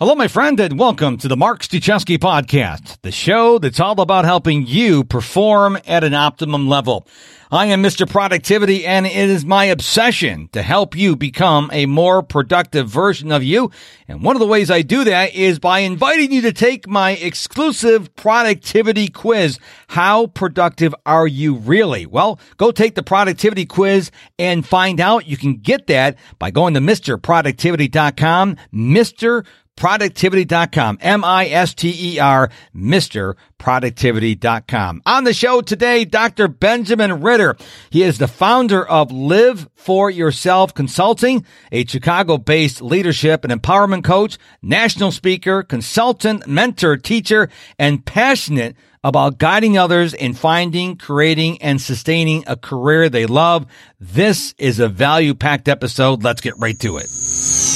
Hello, my friend, and welcome to the Mark Struczewski podcast, the show that's all about helping you perform at an optimum level. I am Mr. Productivity, and it is my obsession to help you become a more productive version of you. And one of the ways I do that is by inviting you to take my exclusive productivity quiz. How productive are you really? Well, go take the productivity quiz and find out. You can get that by going to MrProductivity.com, Mr productivity.com. M-I-S-T-E-R, Mr. Productivity.com. On the show today, Dr. Benjamin Ritter. He is the founder of Live for Yourself Consulting, a Chicago based leadership and empowerment coach, national speaker, consultant, mentor, teacher, and passionate about guiding others in finding, creating, and sustaining a career they love. This is a value packed episode. Let's get right to it.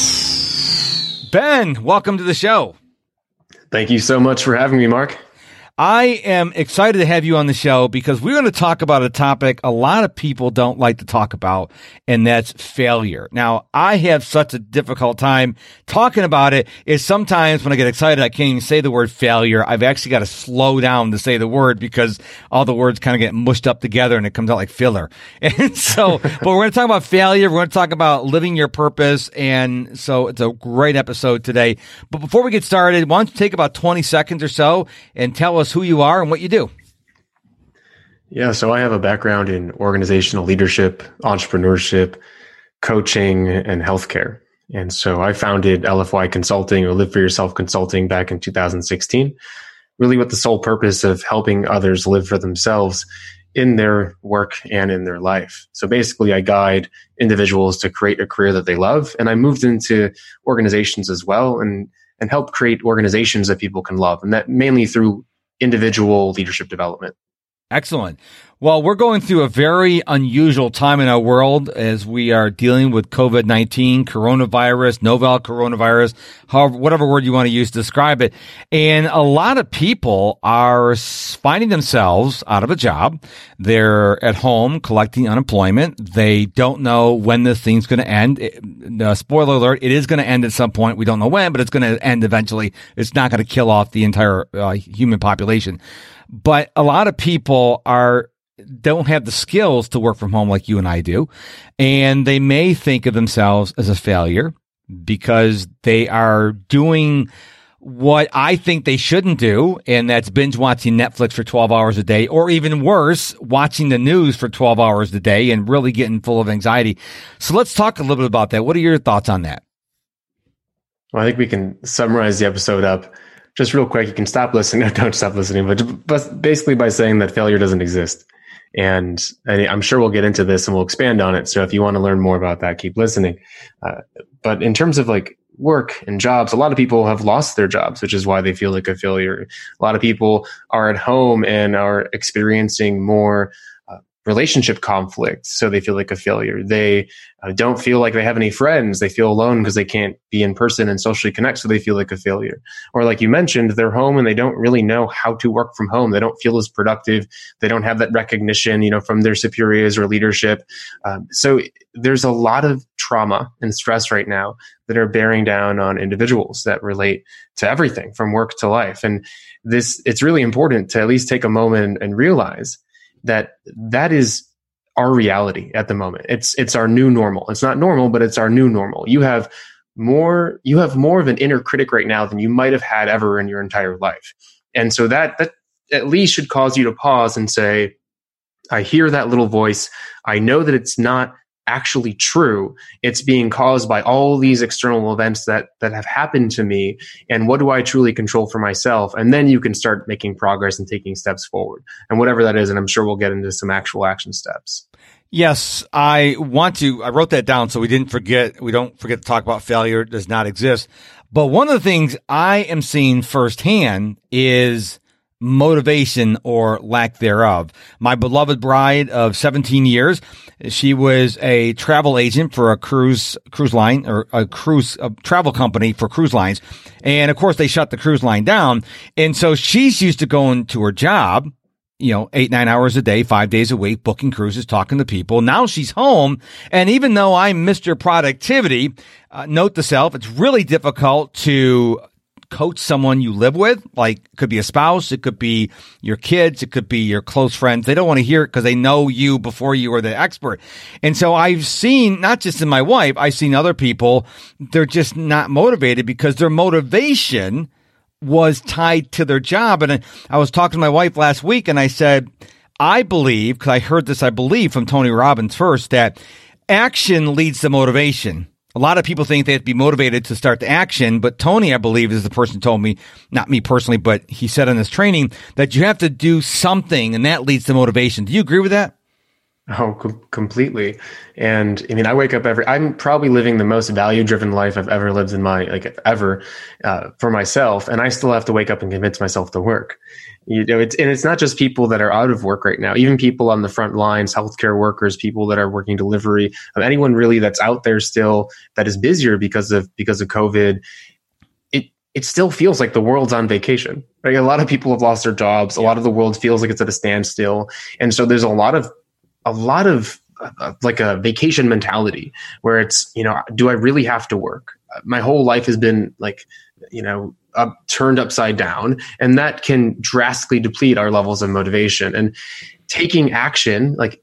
Ben, welcome to the show. Thank you so much for having me, Mark. I am excited to have you on the show because we're going to talk about a topic a lot of people don't like to talk about, and that's failure. Now, I have such a difficult time talking about it. Is sometimes when I get excited, I can't even say the word failure. I've actually got to slow down to say the word because all the words kind of get mushed up together and it comes out like filler. And so, but we're going to talk about failure. We're going to talk about living your purpose. And so it's a great episode today. But before we get started, why don't you take about 20 seconds or so and tell us us who you are and what you do. Yeah, so I have a background in organizational leadership, entrepreneurship, coaching, and healthcare. And so I founded LFY Consulting or Live for Yourself Consulting back in 2016, really with the sole purpose of helping others live for themselves in their work and in their life. So basically, I guide individuals to create a career that they love. And I moved into organizations as well and, and help create organizations that people can love. And that mainly through individual leadership development. Excellent. Well, we're going through a very unusual time in our world as we are dealing with COVID 19, coronavirus, novel coronavirus, however, whatever word you want to use to describe it. And a lot of people are finding themselves out of a job. They're at home collecting unemployment. They don't know when this thing's going to end. uh, spoiler alert, it is going to end at some point. We don't know when, but it's going to end eventually. It's not going to kill off the entire uh, human population. But a lot of people are don't have the skills to work from home like you and I do. And they may think of themselves as a failure because they are doing what I think they shouldn't do, and that's binge watching Netflix for 12 hours a day, or even worse, watching the news for 12 hours a day and really getting full of anxiety. So let's talk a little bit about that. What are your thoughts on that? Well, I think we can summarize the episode up just real quick. You can stop listening. No, don't stop listening, but basically by saying that failure doesn't exist. And I'm sure we'll get into this and we'll expand on it. So if you want to learn more about that, keep listening. Uh, but in terms of like work and jobs, a lot of people have lost their jobs, which is why they feel like a failure. A lot of people are at home and are experiencing more relationship conflict so they feel like a failure. They uh, don't feel like they have any friends. They feel alone because they can't be in person and socially connect so they feel like a failure. Or like you mentioned they're home and they don't really know how to work from home. They don't feel as productive. They don't have that recognition you know from their superiors or leadership. Um, so there's a lot of trauma and stress right now that are bearing down on individuals that relate to everything from work to life. And this it's really important to at least take a moment and realize that that is our reality at the moment. It's it's our new normal. It's not normal, but it's our new normal. You have more you have more of an inner critic right now than you might have had ever in your entire life. And so that that at least should cause you to pause and say, I hear that little voice. I know that it's not actually true. It's being caused by all these external events that that have happened to me and what do i truly control for myself? And then you can start making progress and taking steps forward and whatever that is and i'm sure we'll get into some actual action steps. Yes i want to i wrote that down so we didn't forget we don't forget to talk about failure does not exist. But one of the things i am seeing firsthand is motivation or lack thereof. My beloved bride of 17 years, she was a travel agent for a cruise cruise line or a cruise a travel company for cruise lines. And of course they shut the cruise line down. And so she's used to going to her job you know, eight, nine hours a day, five days a week, booking cruises, talking to people. Now she's home. And even though I'm Mr. Productivity, uh, note to self, it's really difficult to coach someone you live with, like it could be a spouse, it could be your kids, it could be your close friends. They don't want to hear it because they know you before you are the expert. And so I've seen, not just in my wife, I've seen other people, they're just not motivated because their motivation was tied to their job. And I was talking to my wife last week and I said, I believe, because I heard this, I believe from Tony Robbins first, that action leads to motivation. A lot of people think they have to be motivated to start the action, but Tony, I believe, is the person who told me, not me personally, but he said in this training that you have to do something and that leads to motivation. Do you agree with that? Oh, com- completely. And I mean, I wake up every, I'm probably living the most value driven life I've ever lived in my, like ever, uh, for myself. And I still have to wake up and convince myself to work. You know, it's, and it's not just people that are out of work right now, even people on the front lines, healthcare workers, people that are working delivery, um, anyone really that's out there still that is busier because of, because of COVID. It, it still feels like the world's on vacation. Right? A lot of people have lost their jobs. A lot of the world feels like it's at a standstill. And so there's a lot of a lot of uh, like a vacation mentality where it's you know do i really have to work? My whole life has been like you know up, turned upside down and that can drastically deplete our levels of motivation. And taking action like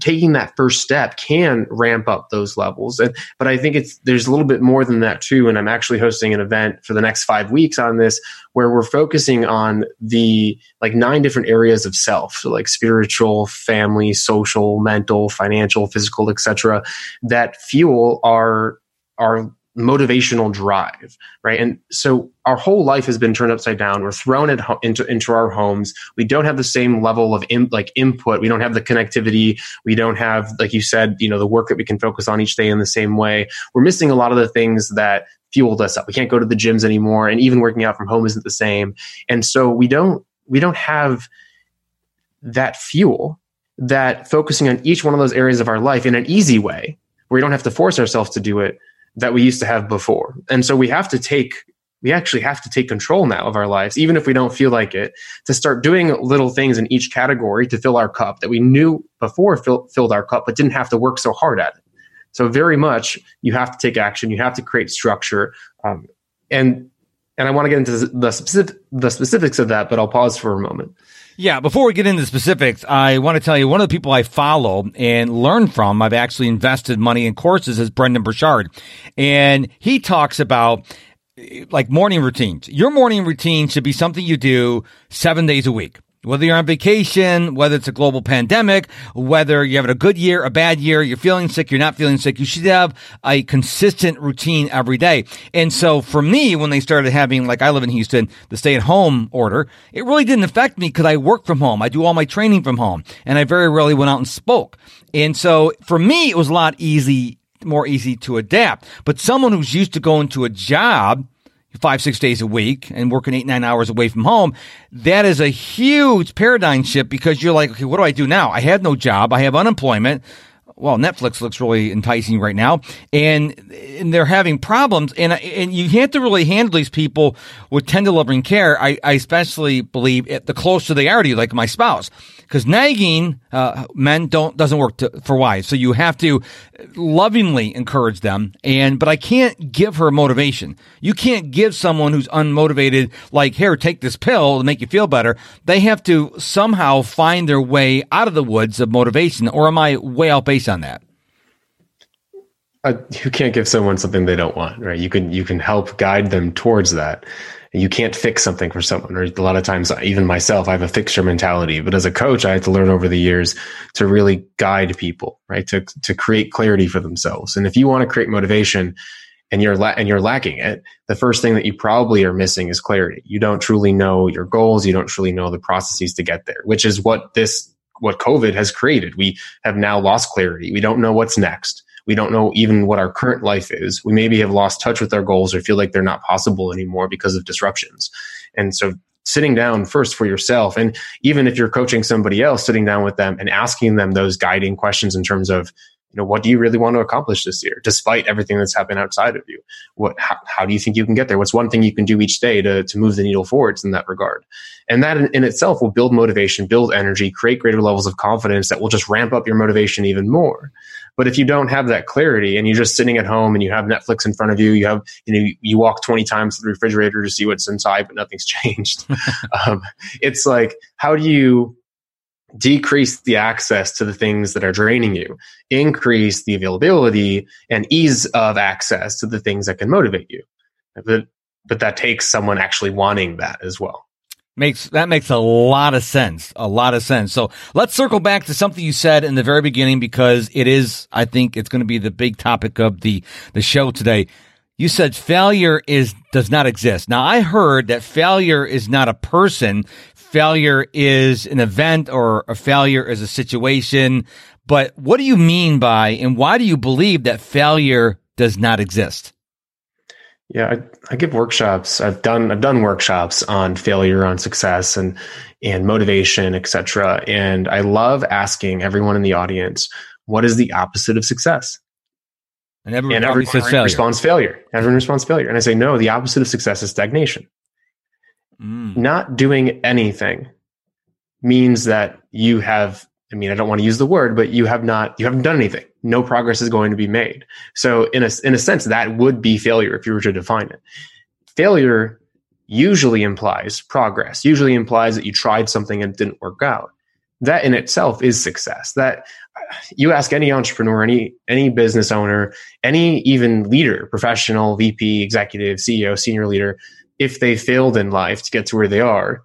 taking that first step can ramp up those levels. And, but I think it's there's a little bit more than that too. And I'm actually hosting an event for the next five weeks on this, where we're focusing on the like nine different areas of self, so like spiritual, family, social, mental, financial, physical, etc., that fuel our our motivational drive, right? And so our whole life has been turned upside down. We're thrown ho- into into our homes. We don't have the same level of in, like input. We don't have the connectivity. We don't have, like you said, you know, the work that we can focus on each day in the same way. We're missing a lot of the things that fueled us up. We can't go to the gyms anymore, and even working out from home isn't the same. And so we don't we don't have that fuel that focusing on each one of those areas of our life in an easy way where we don't have to force ourselves to do it that we used to have before. And so we have to take we actually have to take control now of our lives, even if we don't feel like it, to start doing little things in each category to fill our cup that we knew before fill, filled our cup, but didn't have to work so hard at it. So very much, you have to take action. You have to create structure, um, and and I want to get into the specific, the specifics of that, but I'll pause for a moment. Yeah, before we get into specifics, I want to tell you one of the people I follow and learn from, I've actually invested money in courses is Brendon Burchard. And he talks about eh, like morning routines. Your morning routine should be something you do seven days a week whether you're on vacation, whether it's a global pandemic, whether you're having a good year, a bad year, you're feeling sick, you're not feeling sick, you should have a consistent routine every day. And so for me, when they started having, like I live in Houston, the stay at home order, it really didn't affect me because I work from home. I do all my training from home and I very rarely went out and spoke. And so for me, it was a lot easy, more easy to adapt. But someone who's used to going to a job, five, six days a week and working eight, nine hours away from home, that is a huge paradigm shift because you're like, okay, what do I do now? I have no job. I have unemployment. Well, Netflix looks really enticing right now and, and they're having problems and, and you have to really handle these people with tender loving care. I, I especially believe the closer they are to you, like my spouse because nagging uh, men don't doesn't work to, for wives. So you have to lovingly encourage them. And but I can't give her motivation. You can't give someone who's unmotivated like here, take this pill to make you feel better. They have to somehow find their way out of the woods of motivation. Or am I way out base on that? You can't give someone something they don't want, right? You can you can help guide them towards that. You can't fix something for someone or a lot of times even myself i have a fixture mentality but as a coach i had to learn over the years to really guide people right? To, to create clarity for themselves. And if you want to create motivation and you're la- and you're lacking it the first thing that you probably are missing is clarity. You don't truly know your goals. You don't truly know the processes to get there which is what this what covid has created. We have now lost clarity. We don't know what's next we don't know even what our current life is. We maybe have lost touch with our goals or feel like they're not possible anymore because of disruptions. And so sitting down first for yourself and even if you're coaching somebody else sitting down with them and asking them those guiding questions in terms of you know, what do you really want to accomplish this year, despite everything that's happened outside of you? What, how, how do you think you can get there? What's one thing you can do each day to, to move the needle forwards in that regard? And that in, in itself will build motivation, build energy, create greater levels of confidence that will just ramp up your motivation even more. But if you don't have that clarity and you're just sitting at home and you have Netflix in front of you, you have, you know, you walk 20 times to the refrigerator to see what's inside, but nothing's changed. um, it's like, how do you decrease the access to the things that are draining you, increase the availability and ease of access to the things that can motivate you? But, but that takes someone actually wanting that as well. Makes that makes a lot of sense. A lot of sense. So let's circle back to something you said in the very beginning because it is, I think it's going to be the big topic of the, the show today. You said failure is, does not exist. Now I heard that failure is not a person. Failure is an event or a failure is a situation. But what do you mean by and why do you believe that failure does not exist? Yeah, I, I, give workshops. I've done I've done workshops on failure, on success, and and motivation, etc. And I love asking everyone in the audience, what is the opposite of success? And everyone, and everyone says failure. responds failure. Everyone responds failure. And I say, no, the opposite of success is stagnation. Mm. Not doing anything means that you have I mean, I don't want to use the word, but you have not, you haven't done anything. No progress is going to be made. So in a, in a sense, that would be failure if you were to define it. Failure usually implies progress, usually implies that you tried something and it didn't work out. That in itself is success. That uh, you ask any entrepreneur, any, any business owner, any even leader, professional, VP, executive, CEO, senior leader, if they failed in life to get to where they are.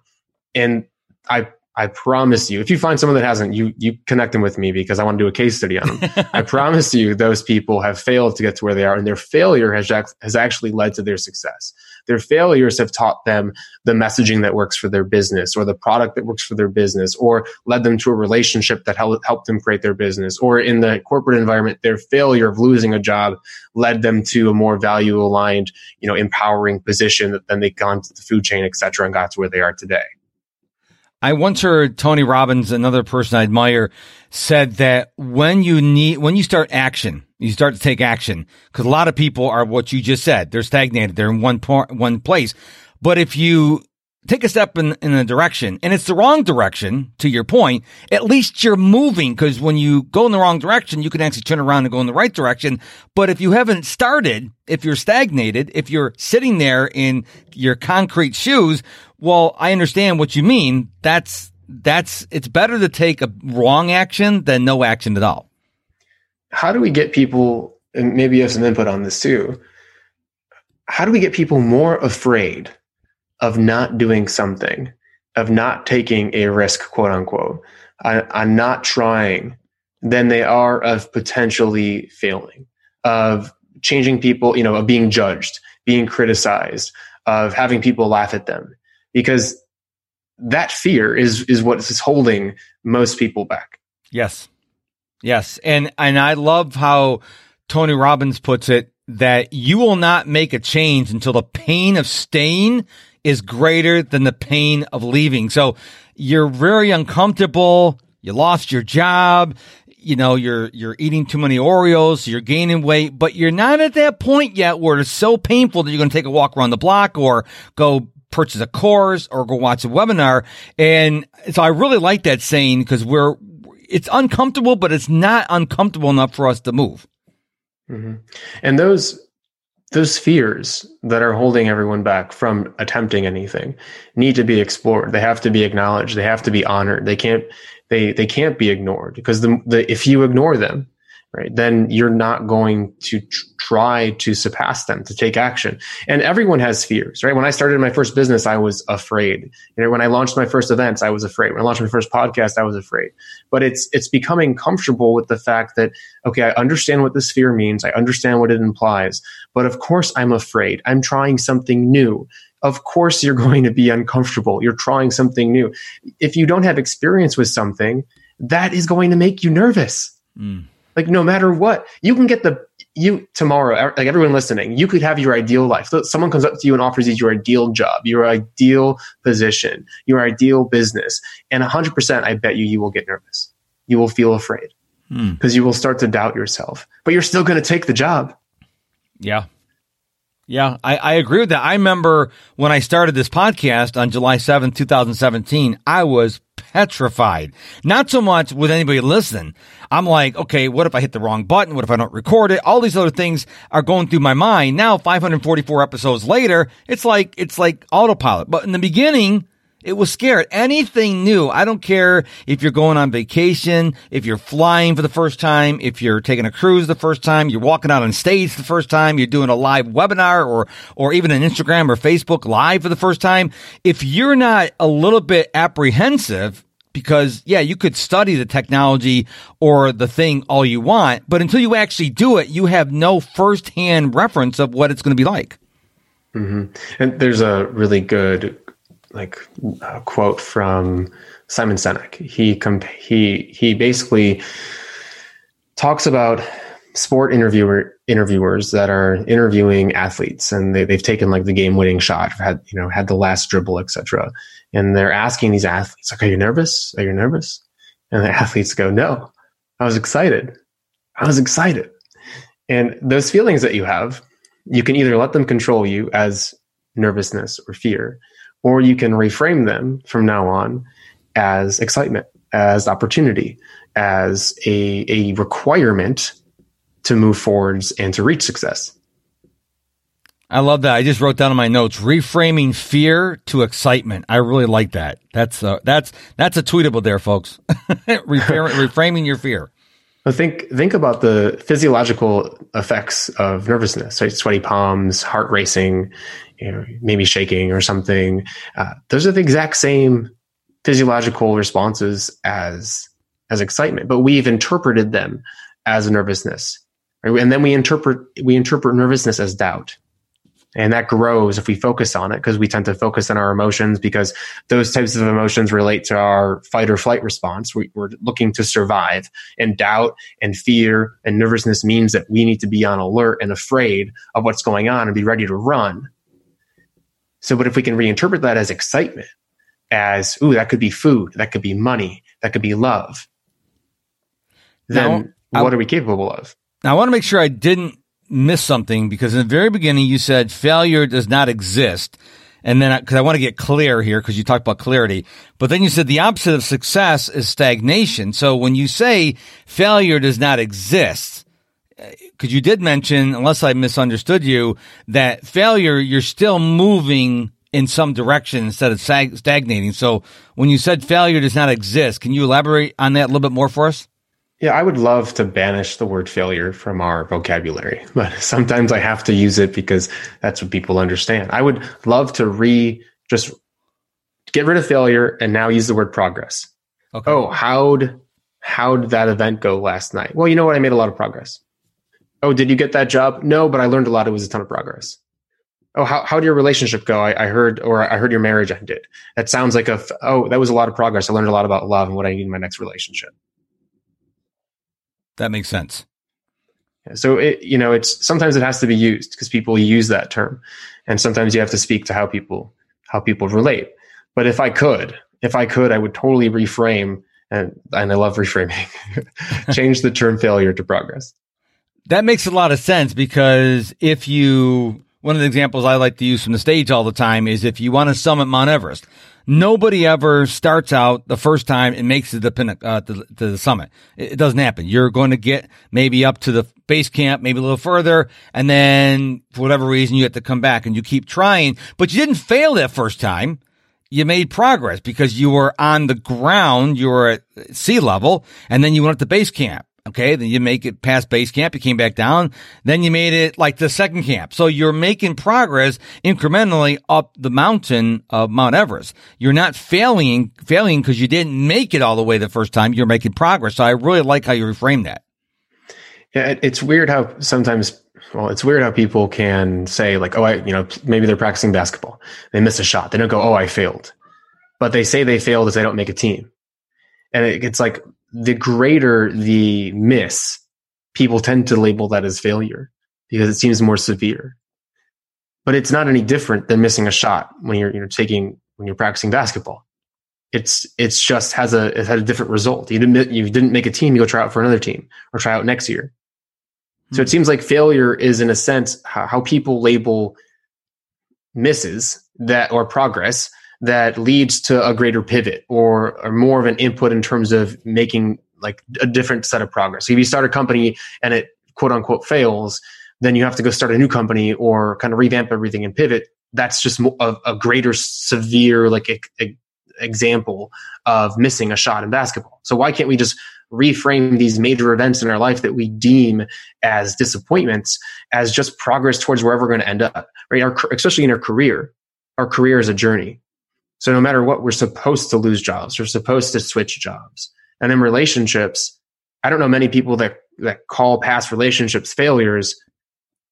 And I I promise you, if you find someone that hasn't, you you connect them with me because I want to do a case study on them. I promise you, those people have failed to get to where they are, and their failure has has actually led to their success. Their failures have taught them the messaging that works for their business, or the product that works for their business, or led them to a relationship that helped helped them create their business, or in the corporate environment, their failure of losing a job led them to a more value aligned, you know, empowering position that then they gone to the food chain, et cetera, and got to where they are today. I once heard Tony Robbins, another person I admire, said that when you need, when you start action, you start to take action, because a lot of people are what you just said. They're stagnated. They're in one part, one place. But if you take a step in, in a direction and it's the wrong direction to your point, at least you're moving because when you go in the wrong direction, you can actually turn around and go in the right direction. But if you haven't started, if you're stagnated, if you're sitting there in your concrete shoes, well, I understand what you mean. That's, that's, it's better to take a wrong action than no action at all. How do we get people, and maybe you have some input on this too. How do we get people more afraid of not doing something, of not taking a risk, quote unquote, on, not trying than they are of potentially failing, of changing people, you know, of being judged, being criticized, of having people laugh at them. Because that fear is is what is holding most people back. Yes. Yes. And and I love how Tony Robbins puts it that you will not make a change until the pain of staying is greater than the pain of leaving. So you're very uncomfortable. You lost your job. You know, you're, you're eating too many Oreos. You're gaining weight, but you're not at that point yet where it's so painful that you're going to take a walk around the block or go purchase a course or go watch a webinar. And so I really like that saying because we're, it's uncomfortable, but it's not uncomfortable enough for us to move. Mm-hmm. And those those fears that are holding everyone back from attempting anything need to be explored they have to be acknowledged they have to be honored they can't they they can't be ignored because the, the if you ignore them right? Then you're not going to tr- try to surpass them to take action. And everyone has fears right? When i started my first business i was afraid. You know when i launched my first events i was afraid. When i launched my first podcast i was afraid. But it's it's becoming comfortable with the fact that okay i understand what this fear means. I understand what it implies. But of course i'm afraid. I'm trying something new. Of course you're going to be uncomfortable. You're trying something new. If you don't have experience with something that is going to make you nervous. Mm like no matter what, you can get the you tomorrow. Like everyone listening, you could have your ideal life. So someone comes up to you and offers you your ideal job, your ideal position, your ideal business, and hundred percent, I bet you, you will get nervous. You will feel afraid. because hmm. you will start to doubt yourself, but you're still going to take the job. Yeah. Yeah, I, I agree with that. I remember when I started this podcast on July 7th, 2017, I was petrified. Not so much with anybody listening. I'm like, okay, what if I hit the wrong button? What if I don't record it? All these other things are going through my mind. Now, 544 episodes later, it's like, it's like autopilot. But in the beginning, it was scared. Anything new. I don't care if you're going on vacation, if you're flying for the first time, if you're taking a cruise the first time, you're walking out on stage the first time, you're doing a live webinar or, or even an Instagram or Facebook live for the first time. If you're not a little bit apprehensive, because yeah, you could study the technology or the thing all you want, but until you actually do it, you have no firsthand reference of what it's going to be like. Mm-hmm. And there's a really good like a quote from Simon Sinek. He comp- he he basically talks about sport interviewer interviewers that are interviewing athletes and they, they've taken like the game winning shot had you know had the last dribble etc and they're asking these athletes like are you nervous? Are you nervous? And the athletes go no. I was excited. I was excited. And those feelings that you have you can either let them control you as nervousness or fear or you can reframe them from now on as excitement, as opportunity, as a, a requirement to move forwards and to reach success. I love that. I just wrote down in my notes reframing fear to excitement. I really like that. That's uh, that's that's a tweetable there, folks. reframing your fear. think think about the physiological effects of nervousness, right? Sweaty palms, heart racing, you know, maybe shaking or something. Uh, those are the exact same physiological responses as as excitement, but we've interpreted them as nervousness, right? and then we interpret we interpret nervousness as doubt, and that grows if we focus on it because we tend to focus on our emotions because those types of emotions relate to our fight or flight response. We, we're looking to survive, and doubt and fear and nervousness means that we need to be on alert and afraid of what's going on and be ready to run so, but if we can reinterpret that as excitement, as, ooh, that could be food, that could be money, that could be love, then now, what are we capable of? Now, I want to make sure I didn't miss something because in the very beginning you said failure does not exist. And then, because I, I want to get clear here, because you talked about clarity, but then you said the opposite of success is stagnation. So when you say failure does not exist, eh, because you did mention, unless I misunderstood you, that failure, you're still moving in some direction instead of stagnating. So when you said failure does not exist, can you elaborate on that a little bit more for us? Yeah, I would love to banish the word failure from our vocabulary, but sometimes I have to use it because that's what people understand. I would love to re just get rid of failure and now use the word progress. Okay. Oh, how'd how did that event go last night? Well, you know what? I made a lot of progress. Oh, did you get that job? No, but I learned a lot. It was a ton of progress. Oh, how, how did your relationship go? I, I heard, or I heard your marriage ended. That sounds like a, oh, that was a lot of progress. I learned a lot about love and what I need in my next relationship. That makes sense. So it, you know, it's sometimes it has to be used because people use that term, and sometimes you have to speak to how people how people relate. But if I could, if I could, I would totally reframe, and and I love reframing, change the term failure to progress. That makes a lot of sense because if you, one of the examples I like to use from the stage all the time is if you want to summit Mount Everest, nobody ever starts out the first time and makes it the, uh, to, to the summit. It, it doesn't happen. You're going to get maybe up to the base camp, maybe a little further, and then for whatever reason you have to come back and you keep trying, but you didn't fail that first time you made progress because you were on the ground, you were at sea level, and then you went up to base camp. Okay. Then you make it past base camp. You came back down. Then you made it like the second camp. So you're making progress incrementally up the mountain of Mount Everest. You're not failing, failing because you didn't make it all the way the first time. You're making progress. So I really like how you reframe that. Yeah. It's weird how sometimes well, it's weird how people can say like, oh, I, you know, maybe they're practicing basketball. They miss a shot. They don't go, oh, I failed. But they say they failed as they don't make a team. And it's like the greater the miss, people tend to label that as failure because it seems more severe. But it's not any different than missing a shot when you're, you're taking, when you're practicing basketball. It's it's just has a it had a different result. You didn't you didn't make a team, you go try out for another team or try out next year. So it hmm. seems like failure is in a sense how, how people label misses that or progress that leads to a greater pivot or, or more of an input in terms of making like a different set of progress. So if you start a company and it quote unquote fails, then you have to go start a new company or kind of revamp everything and pivot. That's just a, a greater severe like a, a example of missing a shot in basketball. So why can't we just reframe these major events in our life that we deem as disappointments as just progress towards wherever we're going to end up, right? Our, especially in our career, our career is a journey. So no matter what, we're supposed to lose jobs. We're supposed to switch jobs. And in relationships, I don't know many people that, that call past relationships failures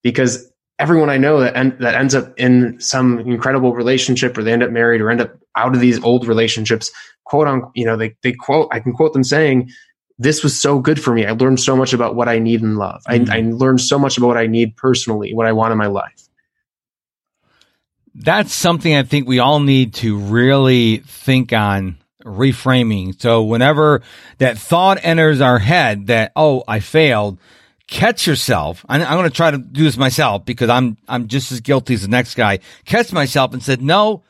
because everyone I know that en- that ends up in some incredible relationship or they end up married or end up out of these old relationships, quote on, you know, they, they quote, I can quote them saying, this was so good for me. I learned so much about what I need in love. Mm-hmm. I, I learned so much about what I need personally, what I want in my life. That's something I think we all need to really think on reframing. So whenever that thought enters our head that, oh, I failed, catch yourself. I'm, I'm going to try to do this myself because I'm, I'm just as guilty as the next guy. Catch myself and said, no,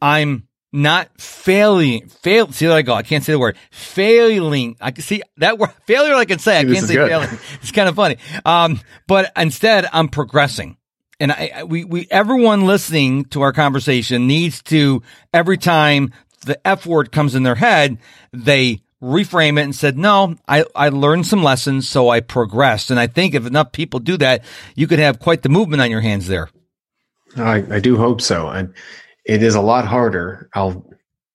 I'm not failing. Fail. See, there I go. I can't say the word failing. I can see that word failure. I can say. I can't say good. failing. It's kind of funny. Um, but instead, I'm progressing. And I, we, we, everyone listening to our conversation needs to every time the F word comes in their head, they reframe it and said, no, I, I learned some lessons, so I progressed. And I think if enough people do that, you could have quite the movement on your hands there. I, I do hope so. And it is a lot harder. I'll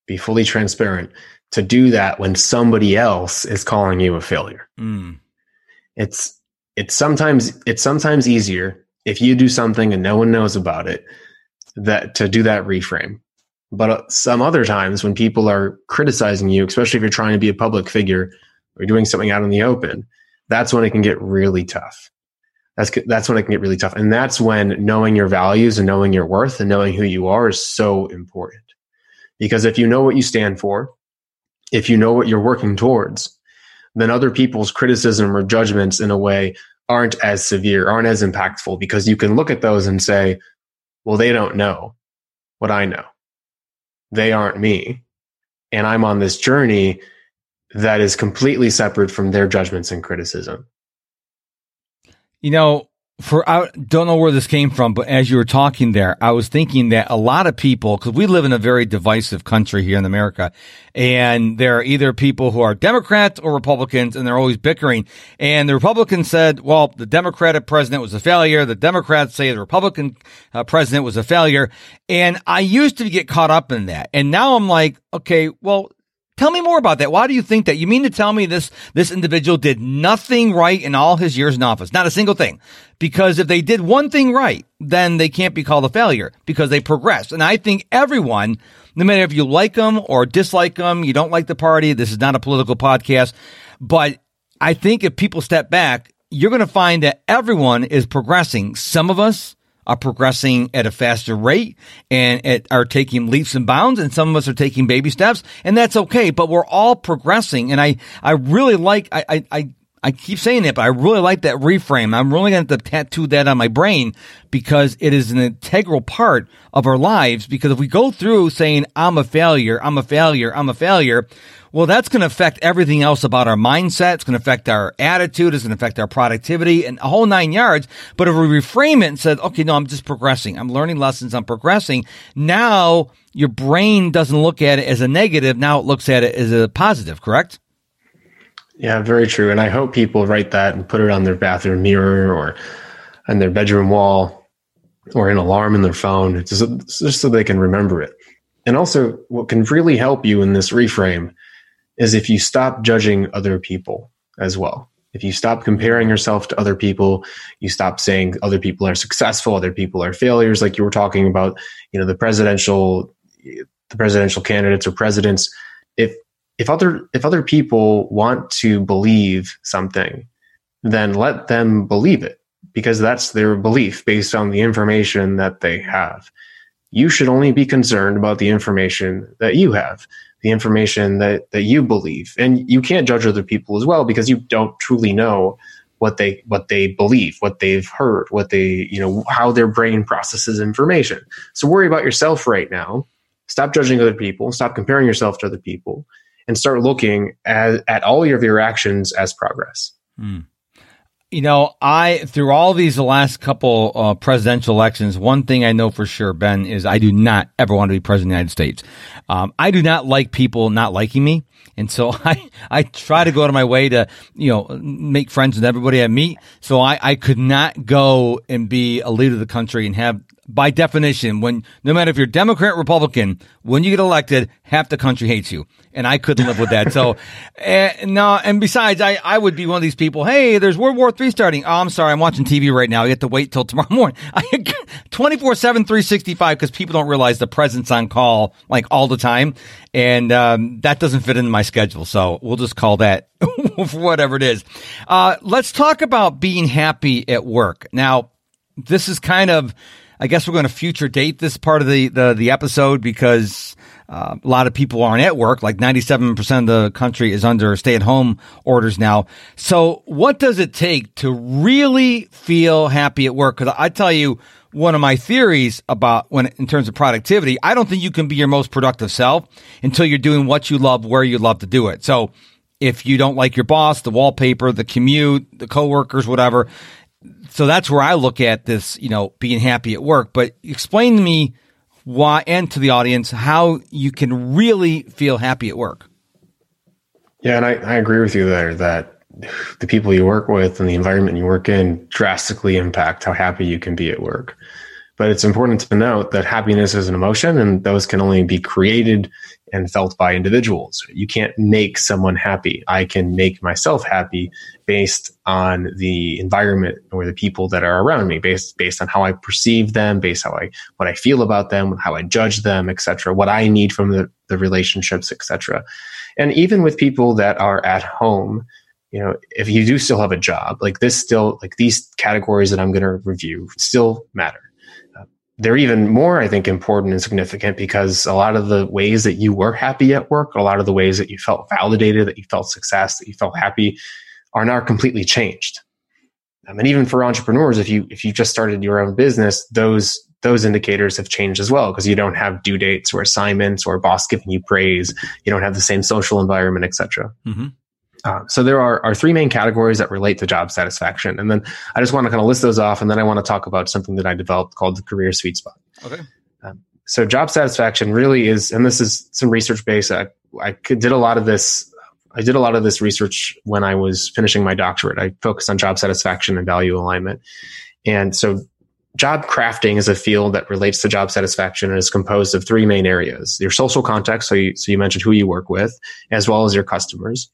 be fully transparent to do that when somebody else is calling you a failure. Mm. It's, it's sometimes, it's sometimes easier if you do something and no one knows about it that to do that reframe but uh, some other times when people are criticizing you, especially if you're trying to be a public figure or doing something out in the open, that's when it can get really tough. That's that's when it can get really tough, and that's when knowing your values and knowing your worth and knowing who you are is so important. Because if you know what you stand for, if you know what you're working towards, then other people's criticism or judgments in a way aren't as severe, aren't as impactful because you can look at those and say, well, they don't know what I know they aren't me. And I'm on this journey that is completely separate from their judgments and criticism. You know, for I don't know where this came from, but as you were talking there, I was thinking that a lot of people, because we live in a very divisive country here in America, and there are either people who are Democrats or Republicans, and they're always bickering. And the Republicans said, well, the Democratic president was a failure. The Democrats say the Republican uh, president was a failure. And I used to get caught up in that. And now I'm like, okay, well, Tell me more about that. Why do you think that? You mean to tell me this, this individual did nothing right in all his years in office? Not a single thing. Because if they did one thing right, then they can't be called a failure because they progressed. And I think everyone, no matter if you like them or dislike them, you don't like the party, this is not a political podcast, but I think if people step back, you're going to find that everyone is progressing. Some of us, are progressing at a faster rate and are taking leaps and bounds and some of us are taking baby steps and that's okay but we're all progressing and i i really like i i, I keep saying it, but I really like that reframe. I'm really going to tattoo that on my brain because it is an integral part of our lives. Because if we go through saying, I'm a failure, I'm a failure, I'm a failure, well, that's going to affect everything else about our mindset. It's going to affect our attitude. It's going to affect our productivity and a whole nine yards. But if we reframe it and said, okay, no, I'm just progressing. I'm learning lessons. I'm progressing. Now your brain doesn't look at it as a negative. Now it looks at it as a positive, correct? Yeah, very true. And I hope people write that and put it on their bathroom mirror or on their bedroom wall or an alarm in their phone just, just so they can remember it. And also, what can really help you in this reframe is if you stop judging other people as well. If you stop comparing yourself to other people, you stop saying other people are successful, other people are failures, like you were talking about, you know, the presidential, the presidential candidates or presidents. If if other if other people want to believe something, then let them believe it because that's their belief based on the information that they have. You should only be concerned about the information that you have the information that that you believe. And you can't judge other people as well because you don't truly know what they what they believe what they've heard what they you know how their brain processes information. So worry about yourself right now. Stop judging other people. Stop comparing yourself to other people and start looking at, at all of your actions as progress mm you know, I through all these last couple uh, presidential elections, one thing I know for sure, Ben, is I do not ever want to be president of the United States. Um, I do not like people not liking me, and so I I try to go out of my way to you know make friends with everybody I meet. So I I could not go and be a leader of the country and have by definition, when no matter if you're Democrat, Republican, when you get elected, half the country hates you, and I couldn't live with that. So, and, no, and besides, I I would be one of these people. Hey, there's World War Three starting. Oh, I'm sorry, I'm watching TV right now. You have to wait till tomorrow morning. 24 7 365 because people don't realize the president's on call like all the time, and um, that doesn't fit into my schedule. So we'll just call that for whatever it is. Uh, let's talk about being happy at work. Now, this is kind of I guess we're going to future date this part of the the, the episode because uh, a lot of people aren't at work. Like 97% of the country is under stay at home orders now. So what does it take to really feel happy at work? Because I tell you, one of my theories about when in terms of productivity, I don't think you can be your most productive self until you're doing what you love where you love to do it. So if you don't like your boss, the wallpaper, the commute, the coworkers, whatever, so that's where I look at this, you know, being happy at work. But explain to me why, and to the audience, how you can really feel happy at work. Yeah, and I, I agree with you there that the people you work with and the environment you work in drastically impact how happy you can be at work. But it's important to note that happiness is an emotion and those can only be created and felt by individuals. You can't make someone happy. I can make myself happy based on the environment or the people that are around me, based based on how I perceive them, based how I what I feel about them, how I judge them, etc. What I need from the, the relationships, etc. And even with people that are at home, you know, if you do still have a job, like this still like these categories that I'm going to review still matter they're even more, I think, important and significant because a lot of the ways that you were happy at work, a lot of the ways that you felt validated, that you felt success, that you felt happy, are now completely changed. Um, and even for entrepreneurs, if you if you just started your own business, those those indicators have changed as well because you don't have due dates or assignments or boss giving you praise. You don't have the same social environment, etc. Mm-hmm. Uh, so there are, are three main categories that relate to job satisfaction. And then I just want to kind of list those off. And then I want to talk about something that I developed called the career sweet spot. Okay. Um, so job satisfaction really is, and this is some research based. I, I did a lot of this. I did a lot of this research when I was finishing my doctorate. I focused on job satisfaction and value alignment. And so job crafting is a field that relates to job satisfaction and is composed of three main areas. Your social context. So you, so you mentioned who you work with as well as your customers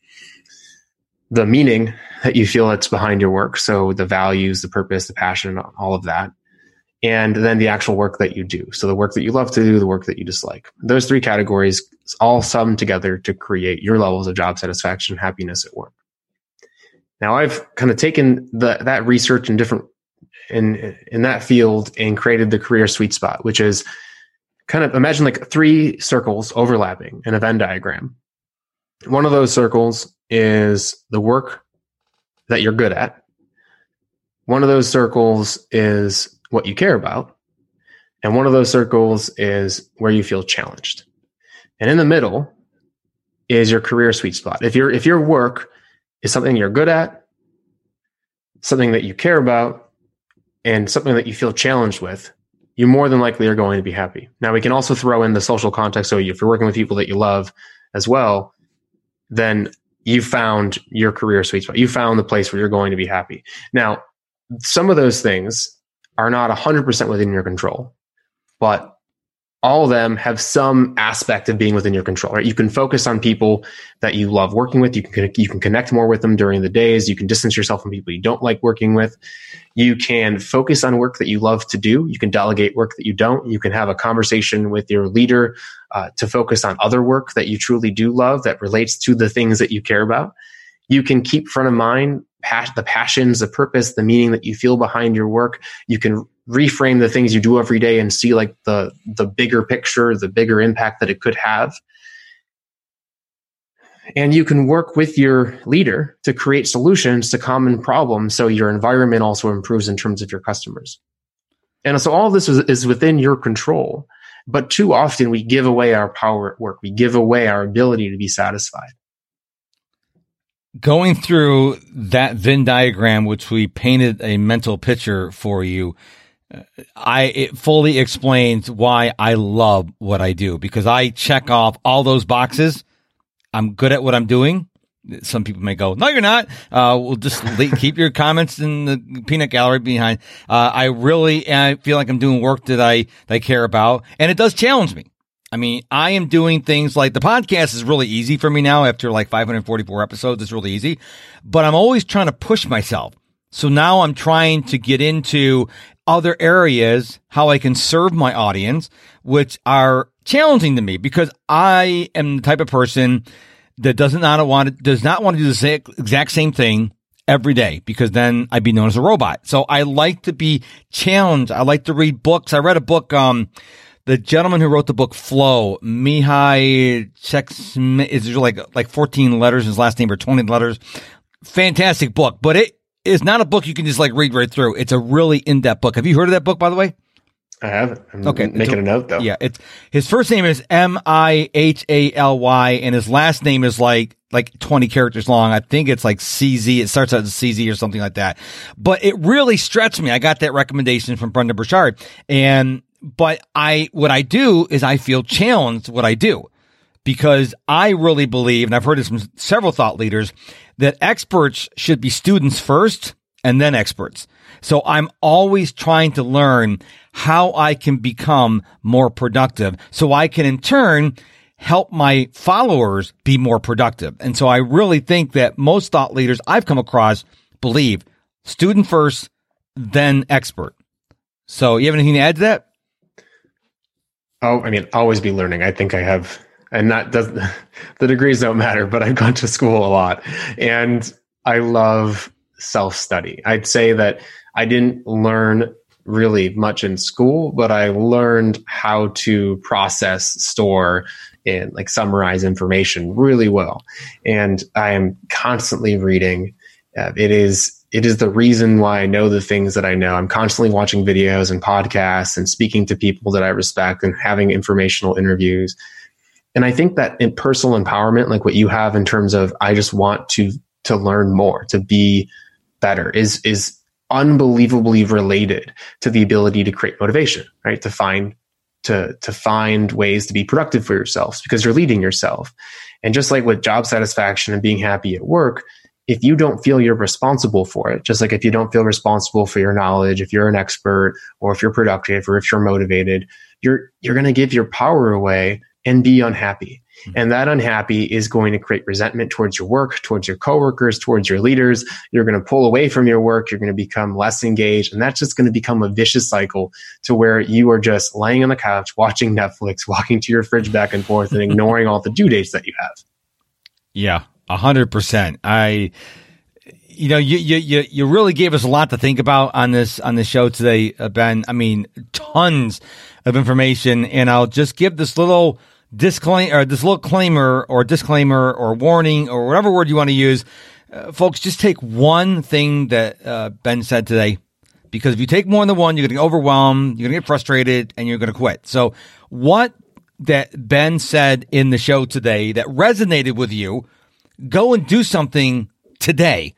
the meaning that you feel that's behind your work. So the values, the purpose, the passion, all of that. And then the actual work that you do. So the work that you love to do, the work that you dislike. Those three categories all sum together to create your levels of job satisfaction and happiness at work. Now I've kind of taken the, that research in different, in, in that field and created the career sweet spot, which is kind of imagine like three circles overlapping in a Venn diagram. One of those circles is the work that you're good at. One of those circles is what you care about. And one of those circles is where you feel challenged. And in the middle is your career sweet spot. If your if your work is something you're good at, something that you care about, and something that you feel challenged with, you more than likely are going to be happy. Now we can also throw in the social context. So if you're working with people that you love as well, then you found your career sweet spot. You found the place where you're going to be happy. Now, some of those things are not 100% within your control, but all of them have some aspect of being within your control, right? You can focus on people that you love working with. You can, you can connect more with them during the days. You can distance yourself from people you don't like working with. You can focus on work that you love to do. You can delegate work that you don't. You can have a conversation with your leader uh, to focus on other work that you truly do love that relates to the things that you care about. You can keep front of mind the passions, the purpose, the meaning that you feel behind your work. You can reframe the things you do every day and see like the the bigger picture, the bigger impact that it could have. And you can work with your leader to create solutions to common problems so your environment also improves in terms of your customers. And so all this is, is within your control. But too often we give away our power at work. We give away our ability to be satisfied. Going through that Venn diagram, which we painted a mental picture for you, I it fully explains why I love what I do because I check off all those boxes. I'm good at what I'm doing. Some people may go, no, you're not. Uh, we'll just keep your comments in the peanut gallery behind. Uh, I really, I feel like I'm doing work that I, that I care about and it does challenge me. I mean, I am doing things like the podcast is really easy for me now after like 544 episodes. It's really easy, but I'm always trying to push myself. So now I'm trying to get into other areas, how I can serve my audience, which are challenging to me because I am the type of person that does not want to, does not want to do the exact same thing every day because then I'd be known as a robot. So I like to be challenged. I like to read books. I read a book, um, the gentleman who wrote the book Flow, Mihaly Csikszentmihalyi, is like like 14 letters. His last name or 20 letters. Fantastic book, but it is not a book you can just like read right through. It's a really in depth book. Have you heard of that book, by the way? I haven't. I'm okay, making a, a, note though. Yeah, it's his first name is M I H A L Y, and his last name is like like 20 characters long. I think it's like CZ. It starts out as CZ or something like that. But it really stretched me. I got that recommendation from Brendon Burchard, and but I what I do is I feel challenged. What I do because I really believe, and I've heard this from several thought leaders, that experts should be students first and then experts. So I'm always trying to learn how I can become more productive so I can in turn help my followers be more productive. And so I really think that most thought leaders I've come across believe student first, then expert. So you have anything to add to that? Oh, I mean, always be learning. I think I have and that does the degrees don't matter but i've gone to school a lot. And i love self-study. I'd say that i didn't learn really much in school but i learned how to process store and like summarize information really well. And i am constantly reading. Uh, it is it is the reason why I know the things that I know. I'm constantly watching videos and podcasts and speaking to people that I respect and having informational interviews and I think that in personal empowerment, like what you have in terms of, I just want to, to learn more, to be better is, is unbelievably related to the ability to create motivation, right? To find, to, to find ways to be productive for yourself because you're leading yourself. And just like with job satisfaction and being happy at work, if you don't feel you're responsible for it, just like if you don't feel responsible for your knowledge, if you're an expert or if you're productive or if you're motivated, you're, you're going to give your power away and be unhappy. Mm-hmm. And that unhappy is going to create resentment towards your work, towards your coworkers, towards your leaders. You're going to pull away from your work. You're going to become less engaged. And that's just going to become a vicious cycle to where you are just laying on the couch, watching Netflix, walking to your fridge back and forth and ignoring all the due dates that you have. Yeah, a hundred percent. I, you know, you, you, you really gave us a lot to think about on this, on the show today, uh, Ben. I mean, tons of information. And I'll just give this little, disclaimer or this little claimer or disclaimer or warning or whatever word you want to use. Uh, folks, just take one thing that uh, Ben said today. Because if you take more than one, you're going to get overwhelmed, you're going to get frustrated, and you're going to quit. So, what that Ben said in the show today that resonated with you, go and do something today.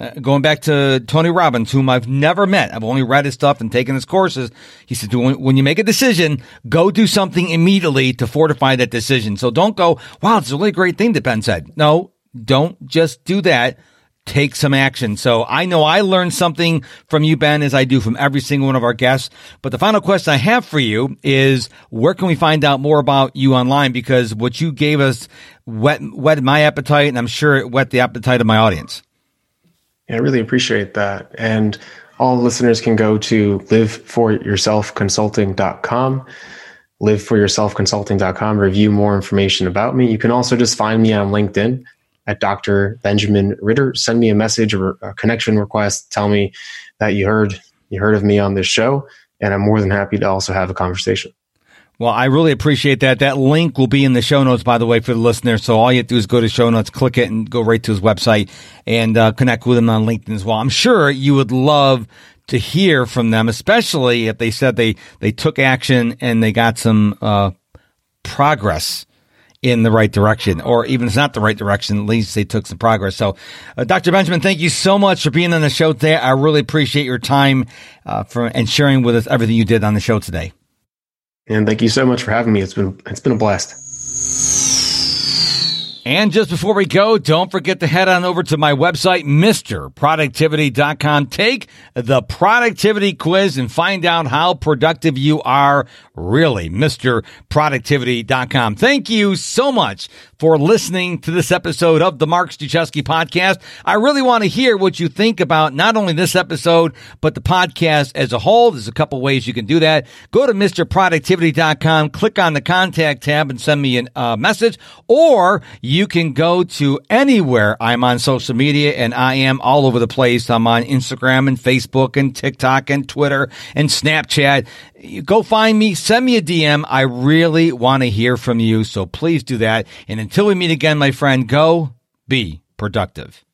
Uh, going back to Tony Robbins, whom I've never met, I've only read his stuff and taken his courses. He said, when you make a decision, go do something immediately to fortify that decision. So don't go, wow, it's a really great thing that Ben said. No, don't just do that. Take some action. So I know I learned something from you, Ben, as I do from every single one of our guests. But the final question I have for you is where can we find out more about you online? Because what you gave us whet, whetted my appetite and I'm sure it whet the appetite of my audience. Yeah, I really appreciate that. And all listeners can go to liveforyourselfconsulting.com, liveforyourselfconsulting.com, review more information about me. You can also just find me on LinkedIn at Dr. Benjamin Ritter. Send me a message or a connection request. Tell me that you heard you heard of me on this show, and I'm more than happy to also have a conversation. Well, I really appreciate that. That link will be in the show notes, by the way, for the listener. So all you have to do is go to show notes, click it, and go right to his website and uh, connect with him on LinkedIn as well. I'm sure you would love to hear from them, especially if they said they they took action and they got some uh, progress in the right direction, or even if it's not the right direction, at least they took some progress. So, uh, Dr. Benjamin, thank you so much for being on the show today. I really appreciate your time uh, for and sharing with us everything you did on the show today. And thank you so much for having me. It's been it's been a blast. And just before we go, don't forget to head on over to my website, MrProductivity.com. Take the productivity quiz and find out how productive you are really. MrProductivity.com. Thank you so much for listening to this episode of the Mark Struczewski podcast. I really want to hear what you think about not only this episode, but the podcast as a whole. There's a couple ways you can do that. Go to MrProductivity.com, click on the contact tab and send me a uh, message, or you can go to anywhere I'm on social media and I am all over the place. I'm on Instagram and Facebook and TikTok and Twitter and Snapchat. Go find me, send me a DM. I really want to hear from you. So please do that. And until we meet again, my friend, go be productive.